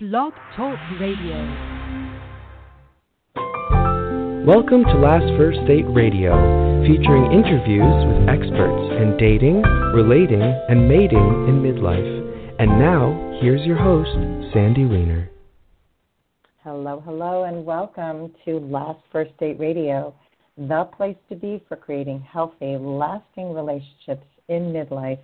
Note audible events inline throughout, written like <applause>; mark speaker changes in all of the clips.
Speaker 1: Blog Talk Radio.
Speaker 2: Welcome to Last First Date Radio, featuring interviews with experts in dating, relating, and mating in midlife. And now, here's your host, Sandy Weiner.
Speaker 3: Hello, hello, and welcome to Last First Date Radio, the place to be for creating healthy, lasting relationships in midlife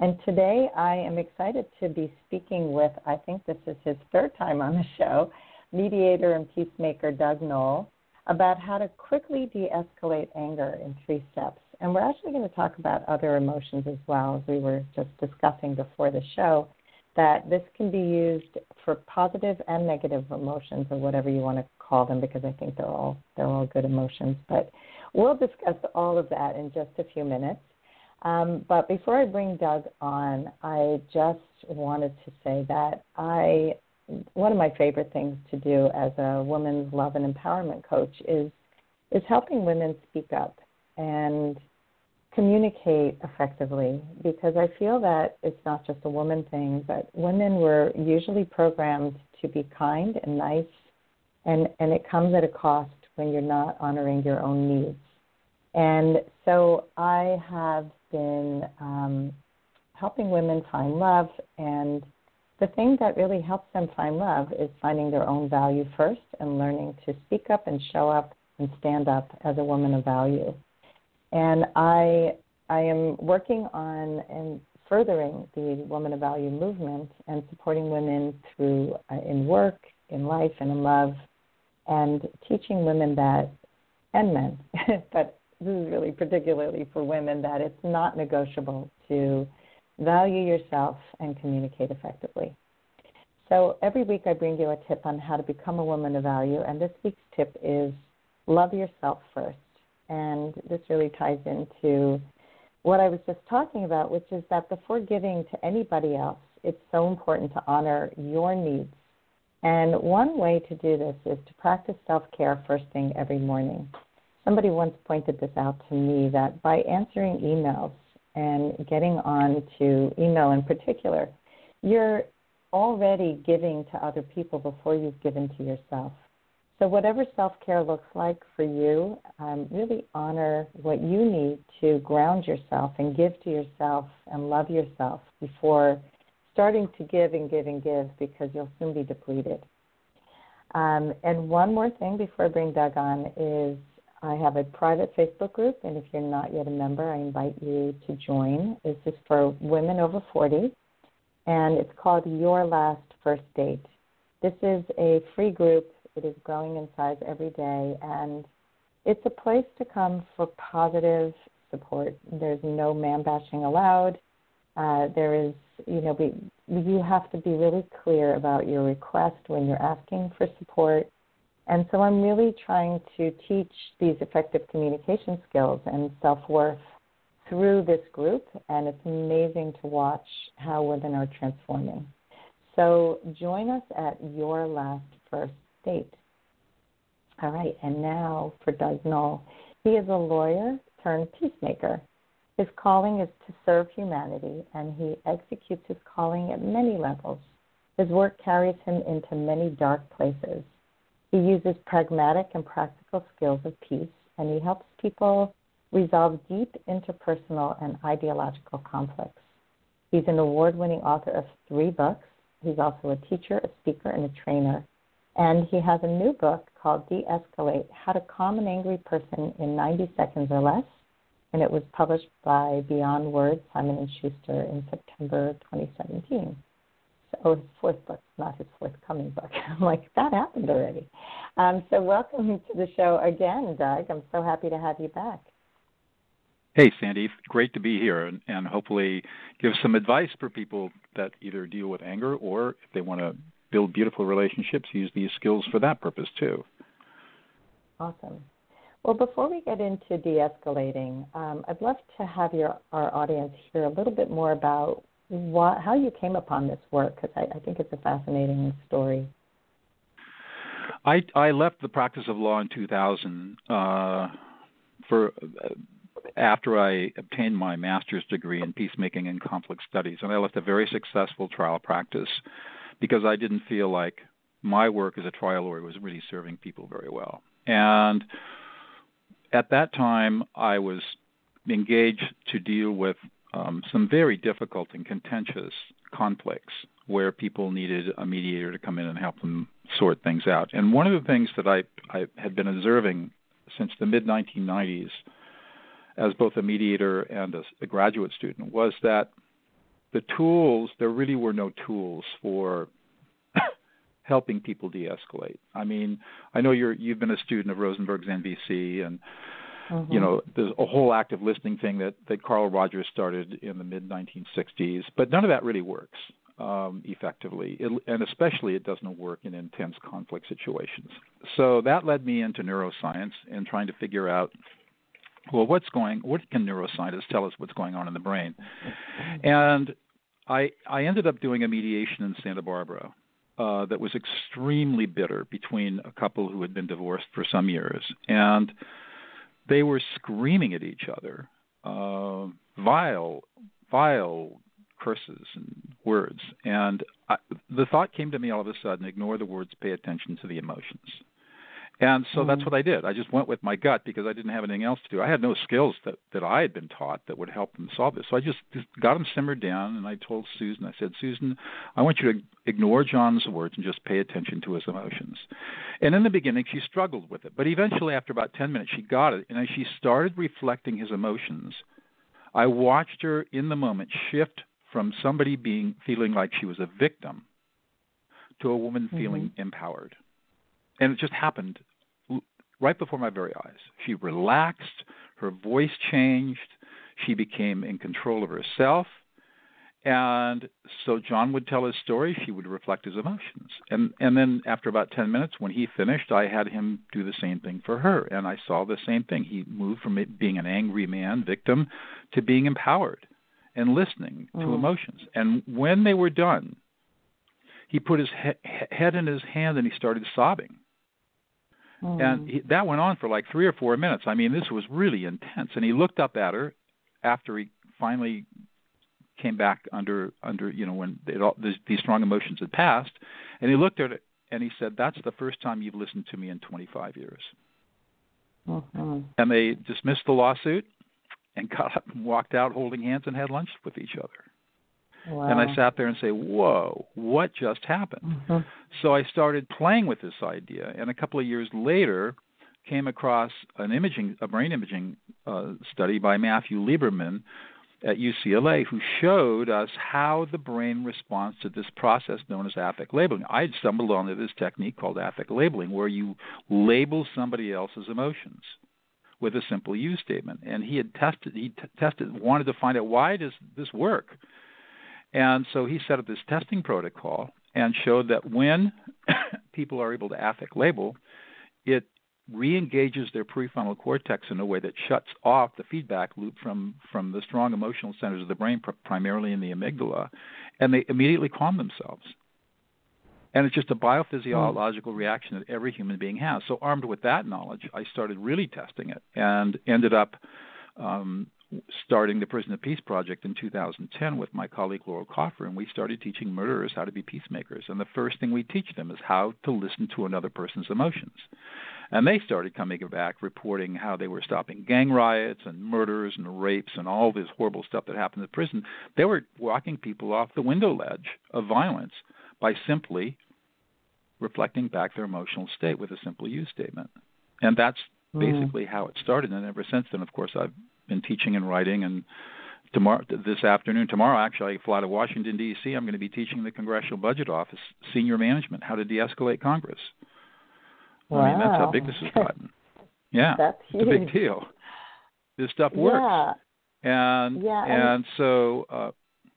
Speaker 3: and today I am excited to be speaking with, I think this is his third time on the show, mediator and peacemaker Doug Noll, about how to quickly de escalate anger in three steps. And we're actually going to talk about other emotions as well, as we were just discussing before the show, that this can be used for positive and negative emotions or whatever you want to call them because I think they're all they're all good emotions. But we'll discuss all of that in just a few minutes. Um, but before I bring Doug on, I just wanted to say that I one of my favorite things to do as a women's love and empowerment coach is is helping women speak up and communicate effectively because I feel that it's not just a woman thing, but women were usually programmed to be kind and nice and and it comes at a cost when you're not honoring your own needs. And so I have been um, helping women find love, and the thing that really helps them find love is finding their own value first and learning to speak up and show up and stand up as a woman of value. And I I am working on and furthering the Woman of Value movement and supporting women through uh, in work, in life, and in love, and teaching women that and men, <laughs> but this is really particularly for women that it's not negotiable to value yourself and communicate effectively. So every week I bring you a tip on how to become a woman of value, and this week's tip is love yourself first. And this really ties into what I was just talking about, which is that before giving to anybody else, it's so important to honor your needs. And one way to do this is to practice self care first thing every morning somebody once pointed this out to me that by answering emails and getting on to email in particular, you're already giving to other people before you've given to yourself. So, whatever self care looks like for you, um, really honor what you need to ground yourself and give to yourself and love yourself before starting to give and give and give because you'll soon be depleted. Um, and one more thing before I bring Doug on is I have a private Facebook group, and if you're not yet a member, I invite you to join. This is for women over 40, and it's called Your Last First Date. This is a free group. It is growing in size every day, and it's a place to come for positive support. There's no man bashing allowed. Uh, there is, you know, you have to be really clear about your request when you're asking for support and so I'm really trying to teach these effective communication skills and self worth through this group, and it's amazing to watch how women are transforming. So join us at Your Last First Date. All right, and now for Doug Noll. He is a lawyer turned peacemaker. His calling is to serve humanity, and he executes his calling at many levels. His work carries him into many dark places he uses pragmatic and practical skills of peace, and he helps people resolve deep interpersonal and ideological conflicts. He's an award winning author of three books. He's also a teacher, a speaker, and a trainer. And he has a new book called De Escalate How to Calm an Angry Person in 90 Seconds or Less. And it was published by Beyond Words, Simon Schuster, in September 2017 oh, his fourth book, not his forthcoming book. <laughs> I'm like, that happened already. Um, so welcome to the show again, Doug. I'm so happy to have you back.
Speaker 4: Hey, Sandy, great to be here and, and hopefully give some advice for people that either deal with anger or if they want to build beautiful relationships, use these skills for that purpose too.
Speaker 3: Awesome. Well, before we get into de escalating, um, I'd love to have your, our audience hear a little bit more about what, how you came upon this work because I, I think it's a fascinating story.
Speaker 4: I I left the practice of law in 2000 uh, for uh, after I obtained my master's degree in peacemaking and conflict studies, and I left a very successful trial practice because I didn't feel like my work as a trial lawyer was really serving people very well. And at that time, I was engaged to deal with um, some very difficult and contentious conflicts where people needed a mediator to come in and help them sort things out. And one of the things that I, I had been observing since the mid 1990s as both a mediator and a, a graduate student was that the tools, there really were no tools for <coughs> helping people de-escalate. I mean, I know you're you've been a student of Rosenberg's NVC, and mm-hmm. you know there's a whole active listening thing that that Carl Rogers started in the mid 1960s, but none of that really works um, effectively, it, and especially it doesn't work in intense conflict situations. So that led me into neuroscience and trying to figure out well, what's going? What can neuroscientists tell us what's going on in the brain? And I I ended up doing a mediation in Santa Barbara uh, that was extremely bitter between a couple who had been divorced for some years, and they were screaming at each other, uh, vile, vile curses and words. And I, the thought came to me all of a sudden: ignore the words, pay attention to the emotions. And so mm that's what I did. I just went with my gut because I didn't have anything else to do. I had no skills that that I had been taught that would help them solve this. So I just, just got them simmered down, and I told Susan, I said, Susan, I want you to ignore John's words and just pay attention to his emotions. And in the beginning, she struggled with it, but eventually, after about ten minutes, she got it, and as she started reflecting his emotions, I watched her in the moment shift from somebody being feeling like she was a victim to a woman mm-hmm. feeling empowered and it just happened right before my very eyes. She relaxed, her voice changed, she became in control of herself. And so John would tell his story, she would reflect his emotions. And and then after about 10 minutes when he finished, I had him do the same thing for her and I saw the same thing. He moved from being an angry man, victim to being empowered and listening mm. to emotions. And when they were done, he put his he- head in his hand and he started sobbing. Mm. And he, that went on for like three or four minutes. I mean, this was really intense. And he looked up at her after he finally came back under under you know when it all, these, these strong emotions had passed, and he looked at it and he said, "That's the first time you've listened to me in 25 years." Mm-hmm. And they dismissed the lawsuit and <laughs> got up and walked out holding hands and had lunch with each other. Wow. And I sat there and say, "Whoa, what just happened?" Mm-hmm. So I started playing with this idea, and a couple of years later, came across an imaging, a brain imaging uh, study by Matthew Lieberman at UCLA, who showed us how the brain responds to this process known as affect labeling. I had stumbled onto this technique called affect labeling, where you label somebody else's emotions with a simple you statement. And he had tested, he t- tested, wanted to find out why does this work and so he set up this testing protocol and showed that when <coughs> people are able to affect label, it re-engages their prefrontal cortex in a way that shuts off the feedback loop from from the strong emotional centers of the brain, pr- primarily in the amygdala, and they immediately calm themselves. And it's just a biophysiological reaction that every human being has. So armed with that knowledge, I started really testing it and ended up um, starting the Prison of Peace project in 2010 with my colleague Laurel Kaufer, and we started teaching murderers how to be peacemakers. And the first thing we teach them is how to listen to another person's emotions. And they started coming back reporting how they were stopping gang riots and murders and rapes and all this horrible stuff that happened in the prison. They were walking people off the window ledge of violence by simply reflecting back their emotional state with a simple you statement. And that's hmm. basically how it started. And ever since then, of course, I've been teaching and writing and tomorrow this afternoon tomorrow actually I fly to Washington D.C. I'm going to be teaching the Congressional Budget Office senior management how to de-escalate Congress.
Speaker 3: Wow.
Speaker 4: I mean that's how big this has gotten. Yeah,
Speaker 3: that's
Speaker 4: huge. it's a big deal. This stuff works.
Speaker 3: Yeah.
Speaker 4: And
Speaker 3: yeah,
Speaker 4: and, and so uh,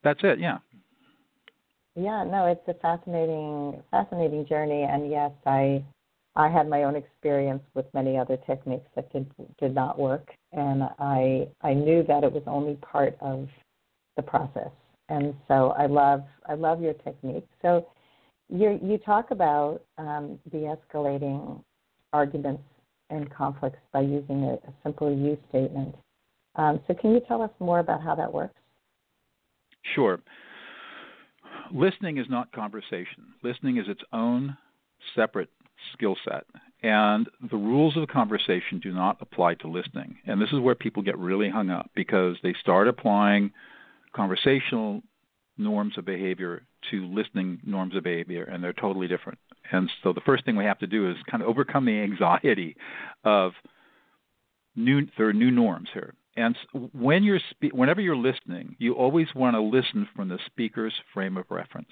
Speaker 4: that's it. Yeah.
Speaker 3: Yeah, no, it's a fascinating fascinating journey, and yes, I I had my own experience with many other techniques that did did not work, and I I knew that it was only part of the process. And so I love I love your technique. So you you talk about um, de-escalating arguments and conflicts by using a, a simple you statement. Um, so can you tell us more about how that works?
Speaker 4: Sure. listening is not conversation. Listening is its own separate skill set. And the rules of conversation do not apply to listening. And this is where people get really hung up because they start applying conversational norms of behavior to listening norms of behavior, and they're totally different. And so the first thing we have to do is kind of overcome the anxiety of new there are new norms here. And when you're whenever you're listening, you always want to listen from the speaker's frame of reference.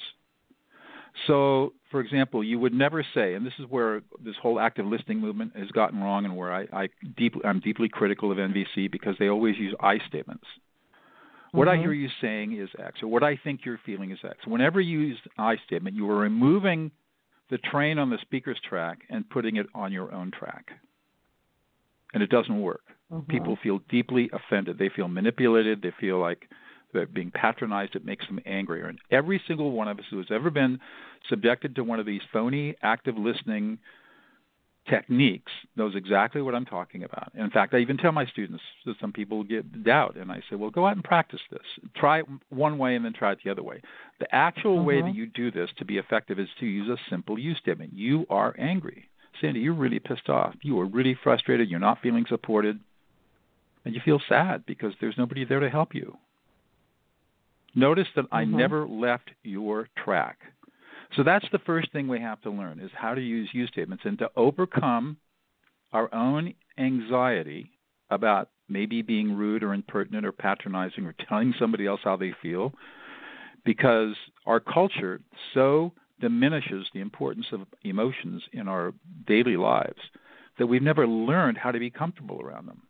Speaker 4: So, for example, you would never say, and this is where this whole active listening movement has gotten wrong, and where I, I deeply, I'm deeply critical of NVC because they always use I statements. What mm-hmm. I hear you saying is X, or what I think you're feeling is X. Whenever you use I statement, you are removing the train on the speaker's track and putting it on your own track. And it doesn't work. Mm-hmm. People feel deeply offended. They feel manipulated. They feel like they're being patronized. It makes them angrier. And every single one of us who has ever been subjected to one of these phony active listening techniques knows exactly what I'm talking about. in fact, I even tell my students that some people get doubt, and I say, well, go out and practice this. Try it one way and then try it the other way. The actual mm-hmm. way that you do this to be effective is to use a simple you statement. You are angry. Sandy, you're really pissed off. You are really frustrated. You're not feeling supported. And you feel sad because there's nobody there to help you. Notice that mm-hmm. I never left your track. So that's the first thing we have to learn is how to use you statements and to overcome our own anxiety about maybe being rude or impertinent or patronizing or telling somebody else how they feel because our culture so diminishes the importance of emotions in our daily lives that we've never learned how to be comfortable around them.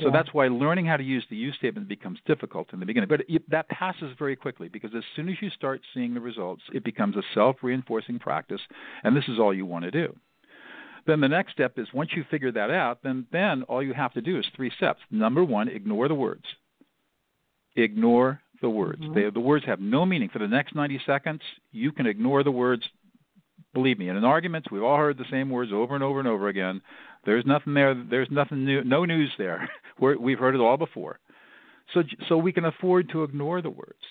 Speaker 4: So that's why learning how to use the you statement becomes difficult in the beginning. But it, that passes very quickly because as soon as you start seeing the results, it becomes a self reinforcing practice, and this is all you want to do. Then the next step is once you figure that out, then, then all you have to do is three steps. Number one, ignore the words. Ignore the words. Mm-hmm. They, the words have no meaning. For the next 90 seconds, you can ignore the words. Believe me, in an argument, we've all heard the same words over and over and over again. There's nothing there. There's nothing new. No news there. <laughs> We're, we've heard it all before. So, so we can afford to ignore the words.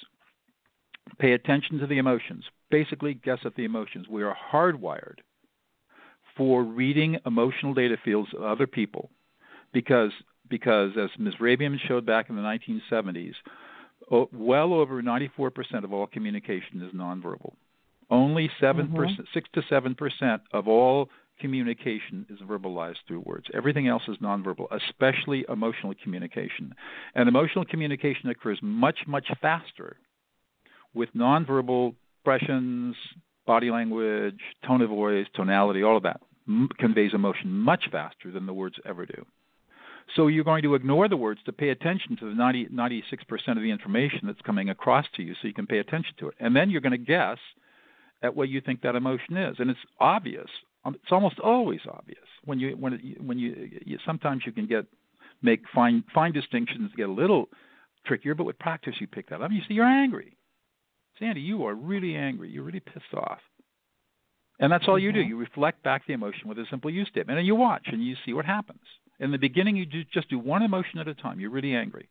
Speaker 4: Pay attention to the emotions. Basically, guess at the emotions. We are hardwired for reading emotional data fields of other people because, because as Mehrabian showed back in the 1970s, well over 94% of all communication is nonverbal. Only 7%, mm-hmm. 6 to 7% of all communication is verbalized through words. Everything else is nonverbal, especially emotional communication. And emotional communication occurs much, much faster with nonverbal expressions, body language, tone of voice, tonality, all of that m- conveys emotion much faster than the words ever do. So you're going to ignore the words to pay attention to the 90, 96% of the information that's coming across to you so you can pay attention to it. And then you're going to guess at what you think that emotion is. And it's obvious um, it's almost always obvious when you when it, when you, you sometimes you can get make fine fine distinctions get a little trickier, but with practice you pick that up. You see, you're angry, Sandy. You are really angry. You're really pissed off, and that's all you do. Mm-hmm. You reflect back the emotion with a simple you statement, and you watch and you see what happens. In the beginning, you just do one emotion at a time. You're really angry.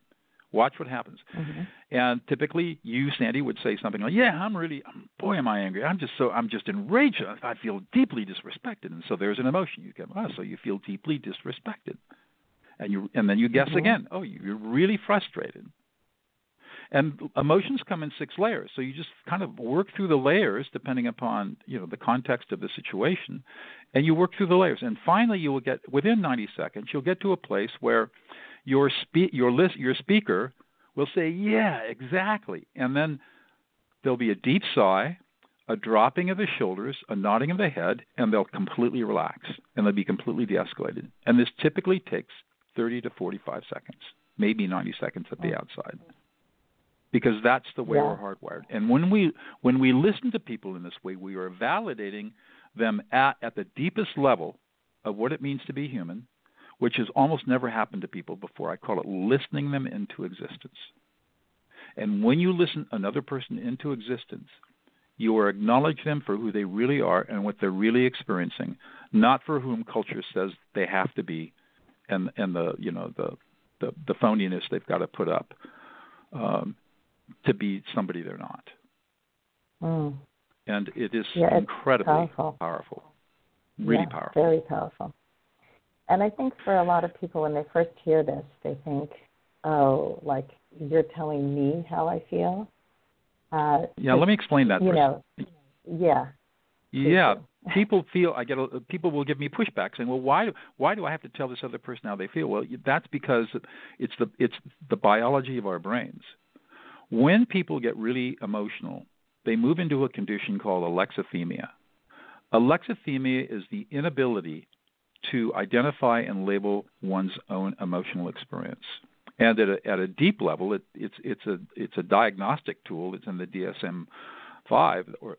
Speaker 4: Watch what happens. Mm-hmm. And typically, you, Sandy, would say something like, "Yeah, I'm really, boy, am I angry. I'm just so, I'm just enraged. I feel deeply disrespected." And so there's an emotion you get. Oh, so you feel deeply disrespected, and you, and then you guess mm-hmm. again. Oh, you're really frustrated. And emotions come in six layers, so you just kind of work through the layers depending upon you know the context of the situation, and you work through the layers. And finally, you will get within 90 seconds, you'll get to a place where your spe- your list your speaker will say, "Yeah, exactly," and then there'll be a deep sigh, a dropping of the shoulders, a nodding of the head, and they'll completely relax and they'll be completely de-escalated. And this typically takes 30 to 45 seconds, maybe 90 seconds at the outside. Because that's the way yeah. we're hardwired. And when we when we listen to people in this way, we are validating them at, at the deepest level of what it means to be human which has almost never happened to people before. I call it listening them into existence. And when you listen another person into existence, you are acknowledging them for who they really are and what they're really experiencing, not for whom culture says they have to be, and and the you know the the, the phoniness they've got to put up um, to be somebody they're not.
Speaker 3: Mm.
Speaker 4: And it is
Speaker 3: yeah,
Speaker 4: incredibly
Speaker 3: powerful.
Speaker 4: powerful. Really
Speaker 3: yeah,
Speaker 4: powerful.
Speaker 3: Very powerful. And I think for a lot of people, when they first hear this, they think, "Oh, like you're telling me how I feel." Uh,
Speaker 4: yeah, let me explain that.
Speaker 3: You know, yeah.
Speaker 4: Yeah, <laughs> people feel I get a, people will give me pushback saying, "Well, why do why do I have to tell this other person how they feel?" Well, that's because it's the it's the biology of our brains. When people get really emotional, they move into a condition called alexithymia. Alexithymia is the inability to identify and label one's own emotional experience. And at a, at a deep level, it, it's it's a it's a diagnostic tool. It's in the DSM five or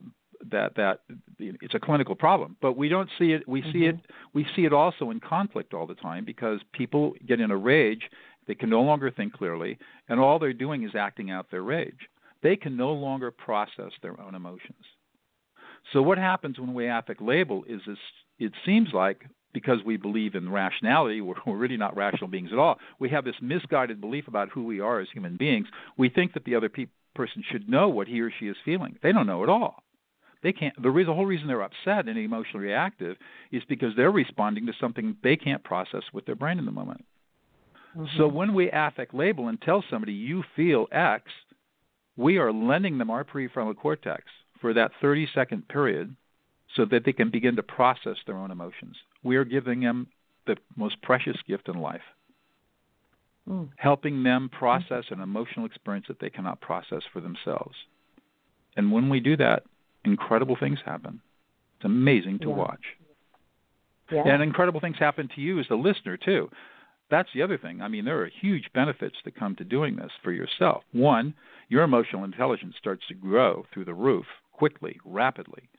Speaker 4: that that it's a clinical problem but we don't see it we mm-hmm. see it we see it also in conflict all the time because people get in a rage they can no longer think clearly and all they're doing is acting out their rage they can no longer process their own emotions so what happens when we affect label is this it seems like because we believe in rationality, we're, we're really not rational beings at all. We have this misguided belief about who we are as human beings. We think that the other pe- person should know what he or she is feeling. They don't know at all. They can't. The, reason, the whole reason they're upset and emotionally reactive is because they're responding to something they can't process with their brain in the moment. Mm-hmm. So when we affect label and tell somebody you feel X, we are lending them our prefrontal cortex for that 30 second period so that they can begin to process their own emotions. We are giving them the most precious gift in life, mm. helping them process an emotional experience that they cannot process for themselves. And when we do that, incredible things happen. It's amazing to
Speaker 3: yeah.
Speaker 4: watch.
Speaker 3: Yeah.
Speaker 4: And incredible things happen to you as the listener, too. That's the other thing. I mean, there are huge benefits that come to doing this for yourself. One, your emotional intelligence starts to grow through the roof quickly, rapidly.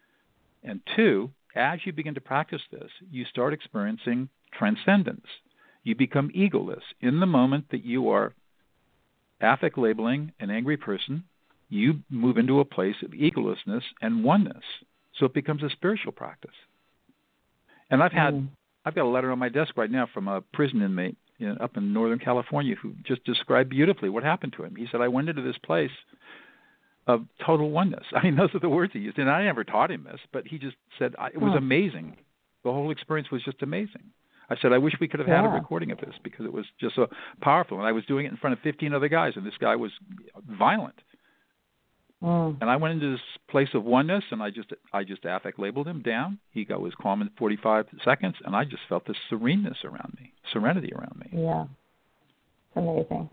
Speaker 4: And two, as you begin to practice this, you start experiencing transcendence. You become egoless. In the moment that you are affect labeling an angry person, you move into a place of egolessness and oneness. So it becomes a spiritual practice. And I've had, mm. I've got a letter on my desk right now from a prison inmate in, up in Northern California who just described beautifully what happened to him. He said, I went into this place of total oneness. I mean, <laughs> those are the words he used. And I never taught him this, but he just said it was amazing. The whole experience was just amazing. I said, I wish we could have
Speaker 3: yeah.
Speaker 4: had a recording of this because it was just so powerful. And I was doing it in front of 15 other guys, and this guy was violent.
Speaker 3: Mm.
Speaker 4: And I went into this place of oneness, and I just I just affect labeled him down. He got was calm in 45 seconds, and I just felt this sereneness around me, serenity around me.
Speaker 3: Yeah, it's amazing,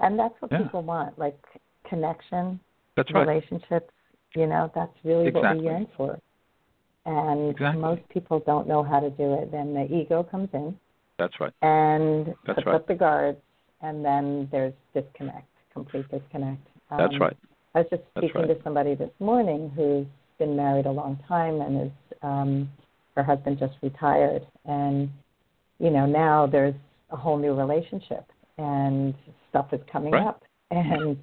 Speaker 3: and that's what
Speaker 4: yeah.
Speaker 3: people want, like connection,
Speaker 4: that's right.
Speaker 3: relationships. You know, that's really
Speaker 4: exactly.
Speaker 3: what we yearn for. And
Speaker 4: exactly.
Speaker 3: most people don't know how to do it. Then the ego comes in.
Speaker 4: That's right.
Speaker 3: And
Speaker 4: that's
Speaker 3: puts
Speaker 4: right.
Speaker 3: up the guards, and then there's disconnect, complete disconnect.
Speaker 4: Um, that's right.
Speaker 3: I was just speaking
Speaker 4: right.
Speaker 3: to somebody this morning who's been married a long time and is um her husband just retired and you know now there's a whole new relationship and stuff is coming
Speaker 4: right.
Speaker 3: up <laughs> and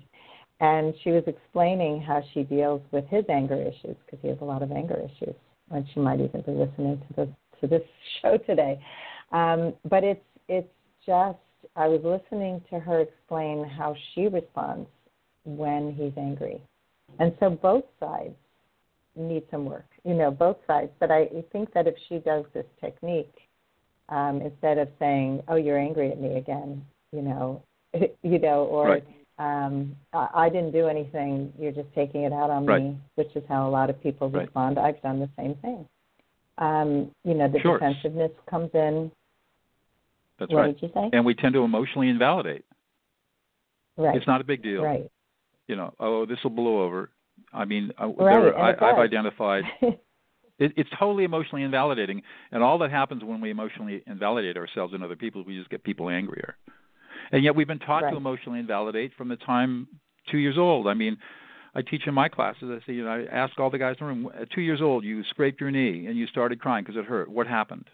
Speaker 3: and she was explaining how she deals with his anger issues because he has a lot of anger issues and she might even be listening to this to this <laughs> show today um but it's it's just I was listening to her explain how she responds when he's angry. And so both sides need some work, you know, both sides. But I think that if she does this technique, um, instead of saying, "Oh, you're angry at me again," you know, <laughs> you know, or
Speaker 4: right.
Speaker 3: Um, I, I didn't do anything, you're just taking it out on
Speaker 4: right.
Speaker 3: me, which is how a lot of people
Speaker 4: right.
Speaker 3: respond. I've done the same thing. Um, you know, the
Speaker 4: sure.
Speaker 3: defensiveness comes in.
Speaker 4: That's
Speaker 3: what
Speaker 4: right.
Speaker 3: did you say?
Speaker 4: And we tend to emotionally invalidate.
Speaker 3: Right.
Speaker 4: It's not a big deal.
Speaker 3: Right
Speaker 4: you know, oh, this will blow over. I mean,
Speaker 3: right,
Speaker 4: there, I,
Speaker 3: I've
Speaker 4: identified. <laughs> it, it's totally emotionally invalidating, and all that happens when we emotionally invalidate ourselves and other people, we just get people angrier. And yet, we've been taught
Speaker 3: right.
Speaker 4: to emotionally invalidate from the time two years old. I mean, I teach in my classes. I say, you know, I ask all the guys in the room, at two years old, you scraped your knee and you started crying because it hurt. What happened?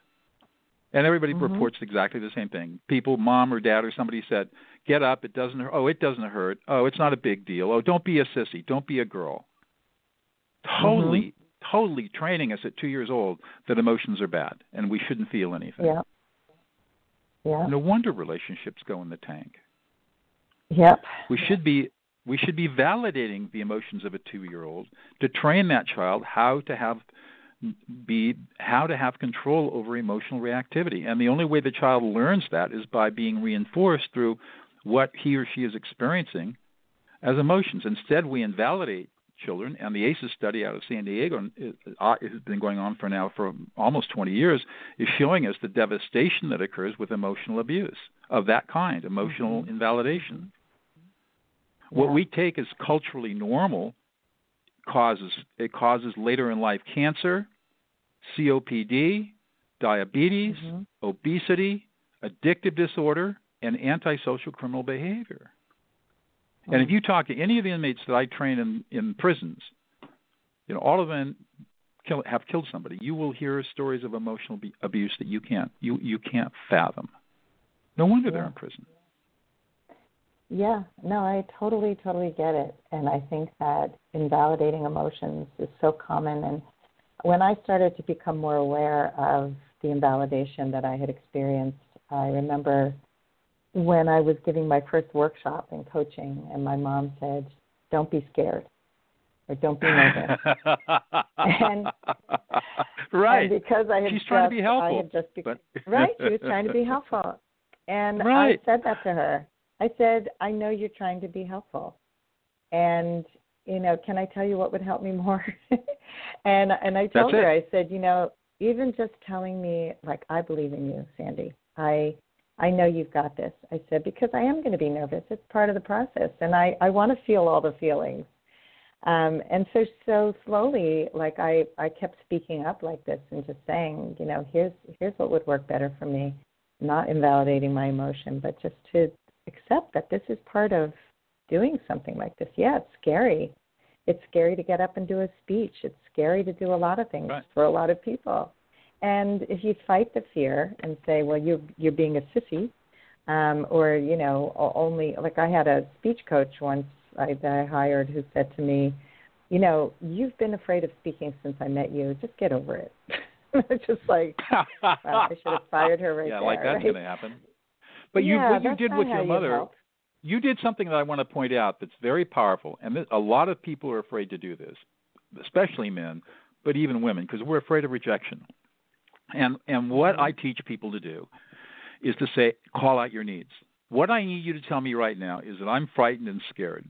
Speaker 4: And everybody
Speaker 3: mm-hmm.
Speaker 4: reports exactly the same thing. People, mom or dad or somebody said, "Get up, it doesn't hurt. Oh, it doesn't hurt. Oh, it's not a big deal. Oh, don't be a sissy. Don't be a girl." Totally,
Speaker 3: mm-hmm.
Speaker 4: totally training us at two years old that emotions are bad and we shouldn't feel anything.
Speaker 3: Yeah. Yeah.
Speaker 4: No wonder relationships go in the tank.
Speaker 3: Yep.
Speaker 4: We should be We should be validating the emotions of a two year old to train that child how to have be how to have control over emotional reactivity. And the only way the child learns that is by being reinforced through what he or she is experiencing as emotions. Instead, we invalidate children, and the ACEs study out of San Diego uh, has been going on for now for almost 20 years, is showing us the devastation that occurs with emotional abuse of that kind, emotional mm-hmm. invalidation. Yeah. What we take as culturally normal causes it causes later in life cancer, COPD, diabetes, mm-hmm. obesity, addictive disorder, and antisocial criminal behavior. And if you talk to any of the inmates that I train in, in prisons, you know, all of them kill, have killed somebody. You will hear stories of emotional be- abuse that you can't you you can't fathom. No wonder yeah. they're in prison.
Speaker 3: Yeah, no, I totally, totally get it. And I think that invalidating emotions is so common. And when I started to become more aware of the invalidation that I had experienced, I remember when I was giving my first workshop in coaching, and my mom said, Don't be scared or don't be nervous. <laughs> and,
Speaker 4: right.
Speaker 3: And because I had
Speaker 4: She's
Speaker 3: just,
Speaker 4: trying to be helpful.
Speaker 3: I had just
Speaker 4: be- but... <laughs>
Speaker 3: right, she was trying to be <laughs> helpful. And
Speaker 4: right.
Speaker 3: I said that to her. I said, I know you're trying to be helpful. And, you know, can I tell you what would help me more? and and I told
Speaker 4: That's
Speaker 3: her,
Speaker 4: it.
Speaker 3: I said, you know, even just telling me like I believe in you, Sandy. I I know you've got this. I said, because I am going to be nervous. It's part of the process and I, I want to feel all the feelings. Um, and so so slowly, like I, I kept speaking up like this and just saying, you know, here's here's what would work better for me, not invalidating my emotion, but just to accept that this is part of doing something like this. Yeah, it's scary. It's scary to get up and do a speech. It's scary to do a lot of things
Speaker 4: right.
Speaker 3: for a lot of people. And if you fight the fear and say, well, you're you're being a sissy, um, or you know, only like I had a speech coach once I, that I hired who said to me, you know, you've been afraid of speaking since I met you. Just get over it. <laughs> just like I should have fired her right <laughs>
Speaker 4: yeah,
Speaker 3: there.
Speaker 4: like that's
Speaker 3: right?
Speaker 4: going to happen. <laughs> But
Speaker 3: yeah,
Speaker 4: you, what you did with your mother,
Speaker 3: help.
Speaker 4: you did something that I want to point out that's very powerful, and a lot of people are afraid to do this, especially men, but even women, because we're afraid of rejection. And and what
Speaker 3: Mm-hmm.
Speaker 4: I teach people to do is to say, call out your needs. What I need you to tell me right now is that I'm frightened and scared.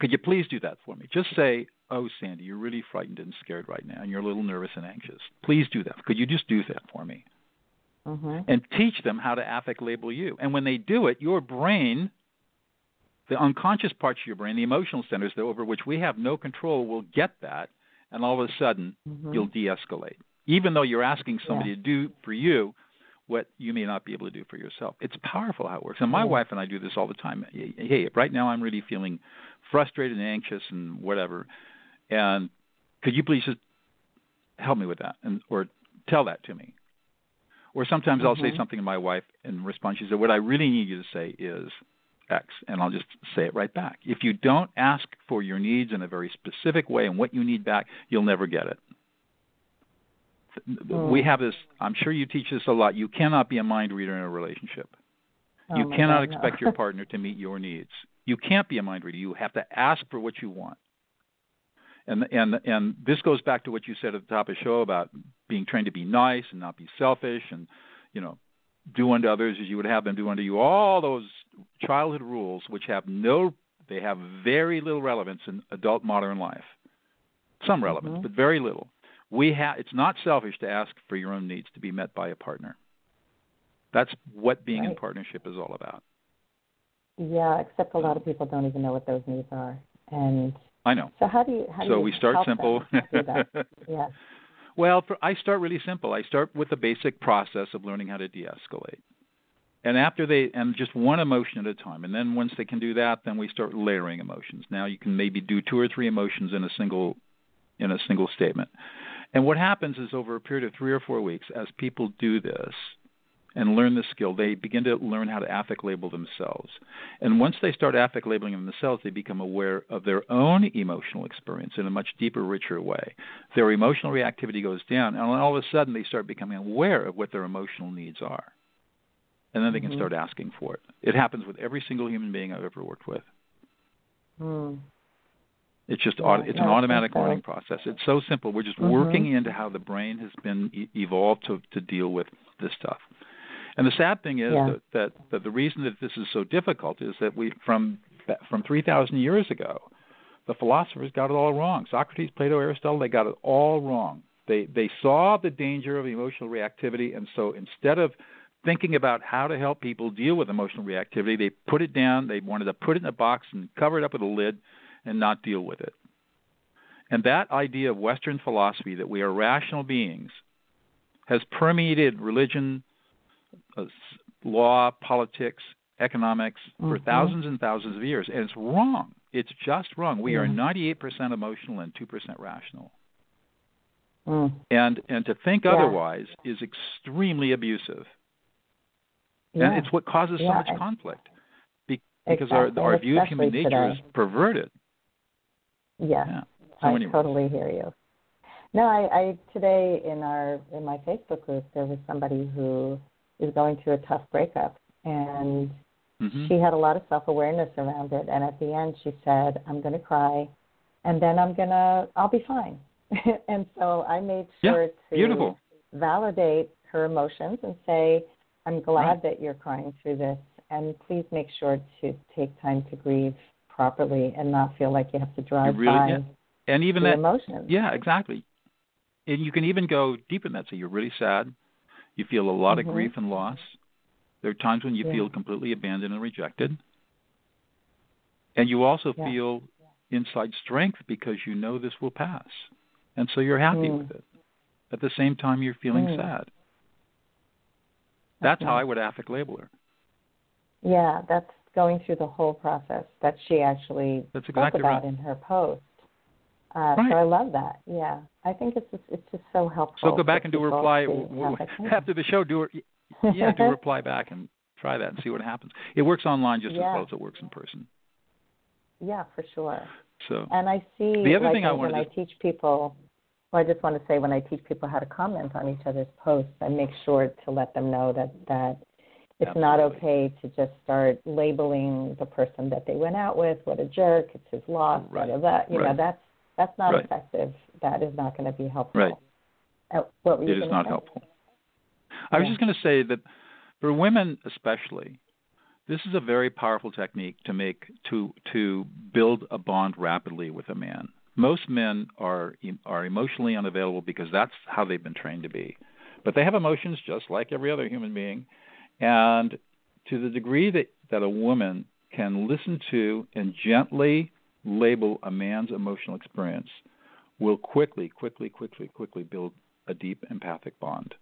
Speaker 4: Could you please do that for me? Just say, "Oh, Sandy, you're really frightened and scared right now, and you're a little nervous and anxious. Please do that. Could you just do that for me?"
Speaker 3: Mm-hmm.
Speaker 4: and teach them how to affect label you. And when they do it, your brain, the unconscious parts of your brain, the emotional centers that over which we have no control, will get that, and all of a sudden
Speaker 3: Mm-hmm.
Speaker 4: you'll de-escalate, even though you're asking somebody
Speaker 3: Yeah.
Speaker 4: to do for you what you may not be able to do for yourself. It's powerful how it works. And my
Speaker 3: Yeah.
Speaker 4: wife and I do this all the time. Hey, right now I'm really feeling frustrated and anxious and whatever, and could you please just help me with that and or tell that to me or sometimes I'll say
Speaker 3: Mhm.
Speaker 4: something to my wife in response. She said, "What I really need you to say is X," and I'll just say it right back. If you don't ask for your needs in a very specific way and what you need back, you'll never get it.
Speaker 3: Mm.
Speaker 4: We have this. I'm sure you teach this a lot. You cannot be a mind reader in a relationship.
Speaker 3: Oh
Speaker 4: you cannot
Speaker 3: God, no.
Speaker 4: expect your <laughs> partner to meet your needs. You can't be a mind reader. You have to ask for what you want. And and and this goes back to what you said at the top of the show about being trained to be nice and not be selfish and you know do unto others as you would have them do unto you. All those childhood rules which have no they have very little relevance in adult modern life. Some relevance,
Speaker 3: Mhm.
Speaker 4: but very little. We have it's not selfish to ask for your own needs to be met by a partner. That's what being in partnership is all about.
Speaker 3: Yeah, except a lot of people don't even know what those needs are. And
Speaker 4: I know.
Speaker 3: so how do you how do
Speaker 4: So
Speaker 3: you
Speaker 4: we start simple. <laughs>
Speaker 3: do? <laughs> Yeah.
Speaker 4: Well, for, I start really simple. I start with the basic process of learning how to de-escalate. And after they and just one emotion at a time. And then once they can do that, then we start layering emotions. Now you can maybe do two or three emotions in a single in a single statement. And what happens is over a period of 3 or 4 weeks as people do this and learn the skill, they begin to learn how to affect label themselves. And once they start affect labeling themselves, they become aware of their own emotional experience in a much deeper, richer way. Their emotional reactivity goes down, and all of a sudden they start becoming aware of what their emotional needs are. And then they can
Speaker 3: Mhm.
Speaker 4: start asking for it. It happens with every single human being I've ever worked with.
Speaker 3: Mm.
Speaker 4: It's just
Speaker 3: Yeah,
Speaker 4: it's an automatic
Speaker 3: so.
Speaker 4: learning process. It's so simple. We're just
Speaker 3: Mhm.
Speaker 4: working into how the brain has been e- evolved to to deal with this stuff. And the sad thing is
Speaker 3: Yeah.
Speaker 4: that, that that the reason that this is so difficult is that we from from 3,000 years ago, the philosophers got it all wrong. Socrates, Plato, Aristotle, they got it all wrong. They they saw the danger of emotional reactivity, and so instead of thinking about how to help people deal with emotional reactivity, they put it down. They wanted to put it in a box and cover it up with a lid and not deal with it. And that idea of Western philosophy that we are rational beings has permeated religion, uh, law, politics, economics for
Speaker 3: Mhm.
Speaker 4: thousands and thousands of years, and it's wrong. It's just wrong. We are 98% emotional and 2% rational.
Speaker 3: Mm.
Speaker 4: And and to think
Speaker 3: Yeah.
Speaker 4: otherwise is extremely abusive.
Speaker 3: Yeah.
Speaker 4: And it's what causes so much conflict. Because our
Speaker 3: Exactly,
Speaker 4: our
Speaker 3: and
Speaker 4: view of human nature is perverted.
Speaker 3: Yes.
Speaker 4: Yeah. So
Speaker 3: I
Speaker 4: anyway.
Speaker 3: totally hear you. No, I, I today in our in my Facebook group there was somebody who is going through a tough breakup and
Speaker 4: Mhm.
Speaker 3: she had a lot of self awareness around it and at the end she said, I'm gonna cry and then I'm gonna I'll be fine. <laughs> and so I made
Speaker 4: Yeah,
Speaker 3: sure to
Speaker 4: beautiful.
Speaker 3: validate her emotions and say, I'm glad
Speaker 4: Right.
Speaker 3: that you're crying through this and please make sure to take time to grieve properly and not feel like you have to drive
Speaker 4: really-
Speaker 3: by
Speaker 4: yeah. And even that
Speaker 3: emotions.
Speaker 4: Yeah, exactly. And you can even go deep in that. So you're really sad. You feel a lot
Speaker 3: Mhm.
Speaker 4: of grief and loss. There are times when you
Speaker 3: Yeah.
Speaker 4: feel completely abandoned and rejected. And you also
Speaker 3: Yeah.
Speaker 4: feel inside strength because you know this will pass. And so you're happy
Speaker 3: Mm.
Speaker 4: with it. At the same time, you're feeling
Speaker 3: Mm.
Speaker 4: sad.
Speaker 3: That's
Speaker 4: That's how I would affect label her.
Speaker 3: Yeah, that's going through the whole process that she actually
Speaker 4: That's
Speaker 3: spoke
Speaker 4: exactly
Speaker 3: about
Speaker 4: right.
Speaker 3: in her post. Uh,
Speaker 4: Right.
Speaker 3: So I love that. Yeah, I think it's just, it's just so helpful.
Speaker 4: So go back and do a reply
Speaker 3: to
Speaker 4: w- w-
Speaker 3: have that kind
Speaker 4: after the show. Do a, yeah, do a <laughs> reply back and try that and see what happens. It works online just
Speaker 3: Yeah.
Speaker 4: as well as it works in person.
Speaker 3: yeah, for sure.
Speaker 4: So
Speaker 3: And I see
Speaker 4: The other
Speaker 3: like
Speaker 4: thing I
Speaker 3: when I
Speaker 4: to-
Speaker 3: teach people. Well, I just want to say when I teach people how to comment on each other's posts, I make sure to let them know that that it's not okay to just start labeling the person that they went out with what a jerk, it's his loss,
Speaker 4: Right.
Speaker 3: blah. You know, that's that's not
Speaker 4: Right.
Speaker 3: effective. That is not going to be helpful.
Speaker 4: Right.
Speaker 3: Uh, what were you
Speaker 4: it is not
Speaker 3: say?
Speaker 4: helpful. I was just going to say that for women especially, this is a very powerful technique to make to to build a bond rapidly with a man. Most men are are emotionally unavailable because that's how they've been trained to be. But they have emotions just like every other human being. And to the degree that, that a woman can listen to and gently label a man's emotional experience will quickly, quickly, quickly, quickly build a deep empathic bond.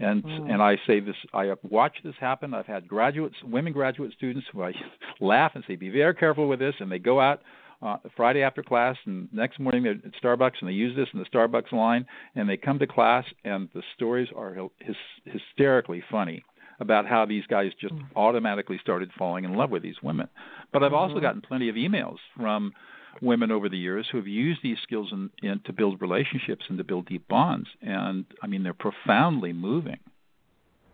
Speaker 4: And
Speaker 3: Mm.
Speaker 4: and I say this, I have watched this happen. I've had graduates, women graduate students who I <laughs> laugh and say, "Be very careful with this," and they go out uh, Friday after class, and next morning they're at Starbucks, and they use this in the Starbucks line, and they come to class, and the stories are hys- hysterically funny about how these guys just
Speaker 3: Mm.
Speaker 4: automatically started falling in love with these women. But I've also
Speaker 3: Mhm.
Speaker 4: gotten plenty of emails from women over the years who have used these skills in, in, to build relationships and to build deep bonds, and I mean they're profoundly moving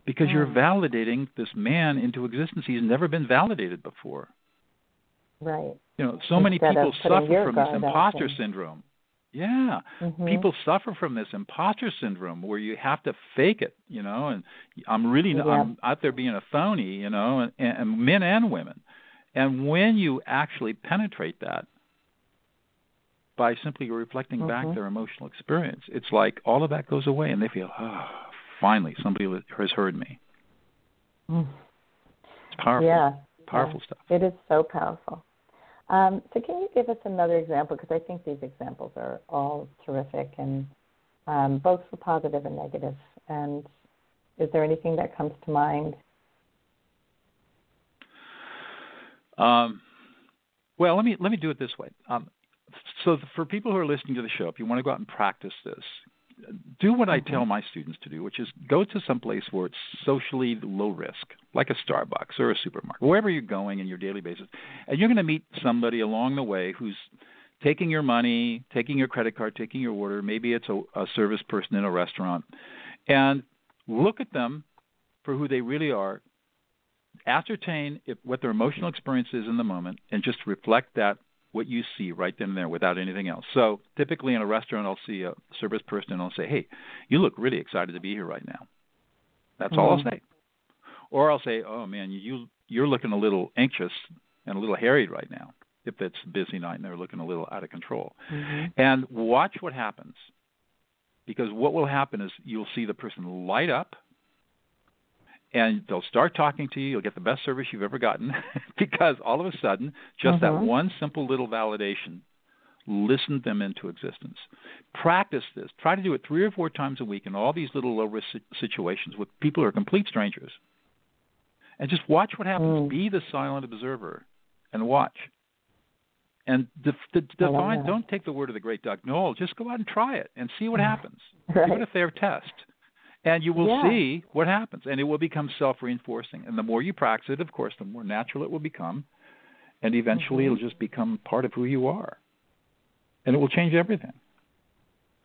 Speaker 4: because you're
Speaker 3: Mm.
Speaker 4: validating this man into existence. He's never been validated before.
Speaker 3: Right.
Speaker 4: You know, so many
Speaker 3: Instead of
Speaker 4: people suffer from this imposter syndrome. Yeah,
Speaker 3: Mhm.
Speaker 4: people suffer from this imposter syndrome where you have to fake it, you know, and I'm really
Speaker 3: Yeah.
Speaker 4: I'm out there being a phony, you know, and, and men and women. And when you actually penetrate that by simply reflecting
Speaker 3: Mhm.
Speaker 4: back their emotional experience, it's like all of that goes away and they feel, oh, finally somebody has heard me.
Speaker 3: Mm.
Speaker 4: It's powerful,
Speaker 3: Yeah.
Speaker 4: powerful
Speaker 3: yeah.
Speaker 4: stuff.
Speaker 3: It is so powerful. Um, so, can you give us another example? Because I think these examples are all terrific and um, both for positive and negative. And is there anything that comes to mind?
Speaker 4: Um, well, let me let me do it this way. Um, so for people who are listening to the show, if you want to go out and practice this, do what I tell mm-hmm. my students to do, which is go to some place where it's socially low risk, like a Starbucks or a supermarket, wherever you're going in your daily basis, and you're going to meet somebody along the way who's taking your money, taking your credit card, taking your order. Maybe it's a, a service person in a restaurant, and look at them for who they really are. ascertain if, what their emotional experience is in the moment and just reflect that what you see right then and there without anything else. So typically in a restaurant, I'll see a service person and I'll say, "Hey, you look really excited to be here right now." That's mm-hmm. all I'll mm-hmm. say. Or I'll say, "Oh man, you you're looking a little anxious and a little harried right now." If it's a busy night and they're looking a little out of control, mm-hmm. and watch what happens, because what will happen is you'll see the person light up and they'll start talking to you. You'll get the best service you've ever gotten <laughs> because all of a sudden, just that mm-hmm. one simple little validation listened them into existence. Practice this. Try to do it three or four times a week in all these little low risk situations with people who are complete strangers. And just watch what happens. Mm. Be the silent observer and watch. And the de- define, don't take the word of the great Doug Noll. Just go out and try it and see what <laughs> happens.
Speaker 3: Right.
Speaker 4: Give it a fair test and you will
Speaker 3: yeah.
Speaker 4: see what happens and it will become self-reinforcing and the more you practice it of course the more natural it will become and eventually
Speaker 3: mm-hmm.
Speaker 4: it'll just become part of who you are and it will change everything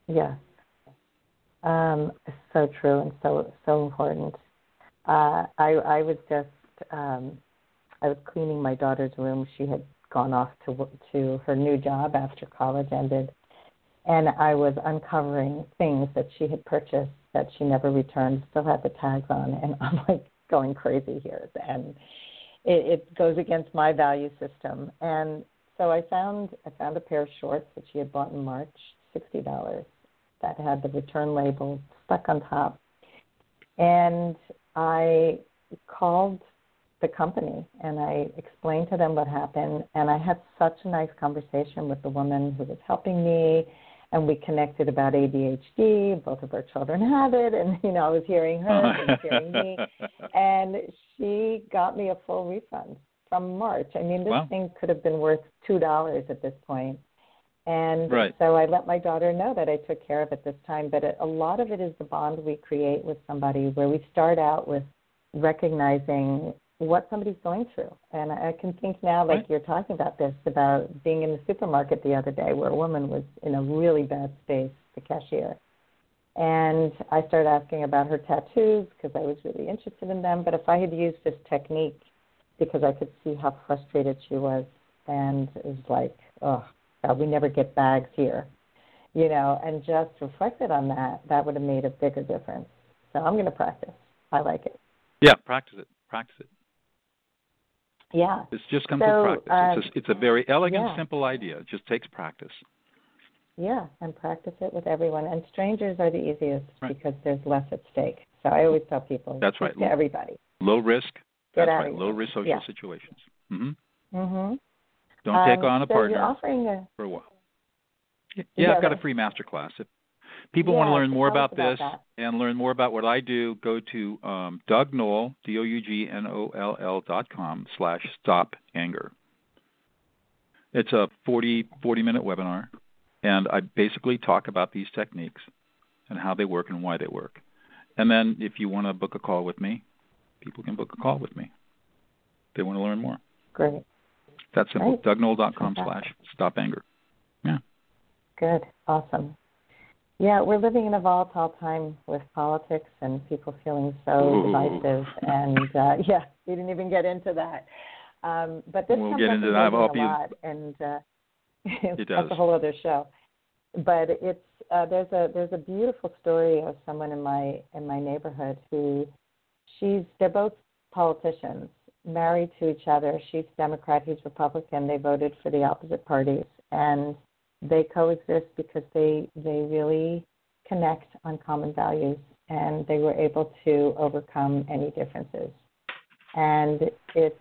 Speaker 3: yes um, so true and so so important uh, I, I was just um, I was cleaning my daughter's room. She had gone off to to her new job after college ended, and I was uncovering things that she had purchased that she never returned, still had the tags on, and <laughs> I'm like going crazy here. And it, it goes against my value system. And so I found I found a pair of shorts that she had bought in March, sixty dollars, that had the return label stuck on top. And I called the company and I explained to them what happened and I had such a nice conversation with the woman who was helping me and we connected about ADHD. Both of our children have it, and you know, I was hearing her, she was hearing me, <laughs> and she got me a full refund from March. I mean, this
Speaker 4: wow.
Speaker 3: thing could have been worth two dollars at this point. And
Speaker 4: right.
Speaker 3: so I let my daughter know that I took care of it this time. But it, a lot of it is the bond we create with somebody, where we start out with recognizing what somebody's going through. And I can think now, like
Speaker 4: right.
Speaker 3: you're talking about this, about being in the supermarket the other day where a woman was in a really bad space, the cashier. And I started asking about her tattoos because I was really interested in them. But if I had used this technique, because I could see how frustrated she was, and it was like, oh, God, we never get bags here, you know, and just reflected on that, that would have made a bigger difference. So I'm going to practice. I like it.
Speaker 4: Yeah, practice it. Practice it.
Speaker 3: Yeah.
Speaker 4: This just comes
Speaker 3: so,
Speaker 4: with practice.
Speaker 3: Uh,
Speaker 4: it's, a, it's a very elegant,
Speaker 3: yeah.
Speaker 4: simple idea. It just takes practice.
Speaker 3: Yeah, and practice it with everyone. And strangers are the easiest
Speaker 4: right.
Speaker 3: because there's less at stake. So I always tell people
Speaker 4: that's right.
Speaker 3: To everybody.
Speaker 4: Low risk.
Speaker 3: Get
Speaker 4: that's right. Low risk social
Speaker 3: yeah.
Speaker 4: situations. Mhm.
Speaker 3: Mhm.
Speaker 4: Don't
Speaker 3: um,
Speaker 4: take on a
Speaker 3: so
Speaker 4: partner
Speaker 3: you're offering a,
Speaker 4: for a while. Yeah,
Speaker 3: yeah
Speaker 4: I've got a free master class. If people
Speaker 3: yeah,
Speaker 4: want to learn more
Speaker 3: about,
Speaker 4: about this
Speaker 3: that.
Speaker 4: and learn more about what I do, go to um, Doug Noll, D O U G N O L L dot com slash stop anger. It's a 40, 40 minute webinar, and I basically talk about these techniques and how they work and why they work. And then if you want to book a call with me, people can book a call with me. They want to learn more.
Speaker 3: Great.
Speaker 4: That's simple.
Speaker 3: Great.
Speaker 4: DougNoll.com slash stop anger. Yeah.
Speaker 3: Good. Awesome. Yeah, we're living in a volatile time with politics and people feeling so
Speaker 4: Ooh.
Speaker 3: divisive. <laughs> And uh, <laughs> yeah, we didn't even get into that. Um, but this
Speaker 4: we'll get into that.
Speaker 3: a
Speaker 4: I'll be...
Speaker 3: lot, and uh, <laughs>
Speaker 4: it
Speaker 3: that's
Speaker 4: does.
Speaker 3: a whole other show. But it's uh, there's a there's a beautiful story of someone in my in my neighborhood who she's they're both politicians married to each other. She's Democrat, he's Republican. They voted for the opposite parties, and they coexist because they they really connect on common values, and they were able to overcome any differences. And it's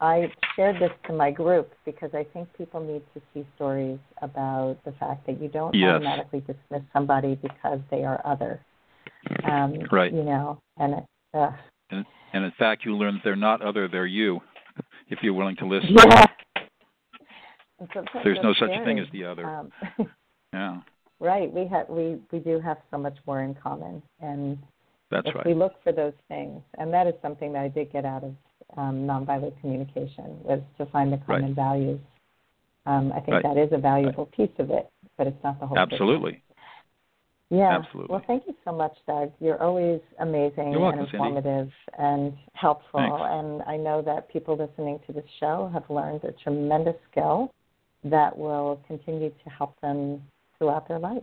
Speaker 3: I shared this to my group because I think people need to see stories about the fact that you don't
Speaker 4: yes.
Speaker 3: automatically dismiss somebody because they are other. Um,
Speaker 4: right.
Speaker 3: You know, and it, uh,
Speaker 4: and, and in fact, you learn that they're not other; they're you. <laughs> If you're willing to listen.
Speaker 3: Yeah.
Speaker 4: There's no such thing as the other.
Speaker 3: Um, <laughs>
Speaker 4: yeah.
Speaker 3: Right. We have we we do have so much more in common, and
Speaker 4: That's
Speaker 3: if
Speaker 4: right.
Speaker 3: we look for those things, and that is something that I did get out of um, nonviolent communication was to find the common
Speaker 4: Right.
Speaker 3: values. Um, I think
Speaker 4: Right.
Speaker 3: that is a valuable piece of it, but it's not the whole.
Speaker 4: Absolutely.
Speaker 3: Yeah.
Speaker 4: Absolutely.
Speaker 3: Well, thank you so much, Doug. You're always amazing
Speaker 4: You're welcome,
Speaker 3: and informative and helpful.
Speaker 4: Thanks.
Speaker 3: And I know that people listening to this show have learned a tremendous skill that will continue to help them throughout their life.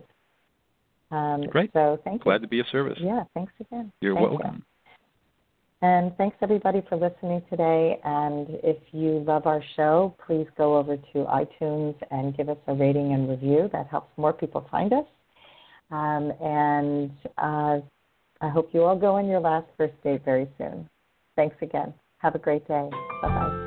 Speaker 3: Um,
Speaker 4: Great.
Speaker 3: So thank
Speaker 4: Glad
Speaker 3: you.
Speaker 4: to be of service.
Speaker 3: Yeah, thanks again.
Speaker 4: You're
Speaker 3: Thank you.
Speaker 4: welcome.
Speaker 3: And thanks everybody for listening today. And if you love our show, please go over to iTunes and give us a rating and review. That helps more people find us. Um, and uh, I hope you all go on your last first date very soon. Thanks again. Have a great day. Bye bye.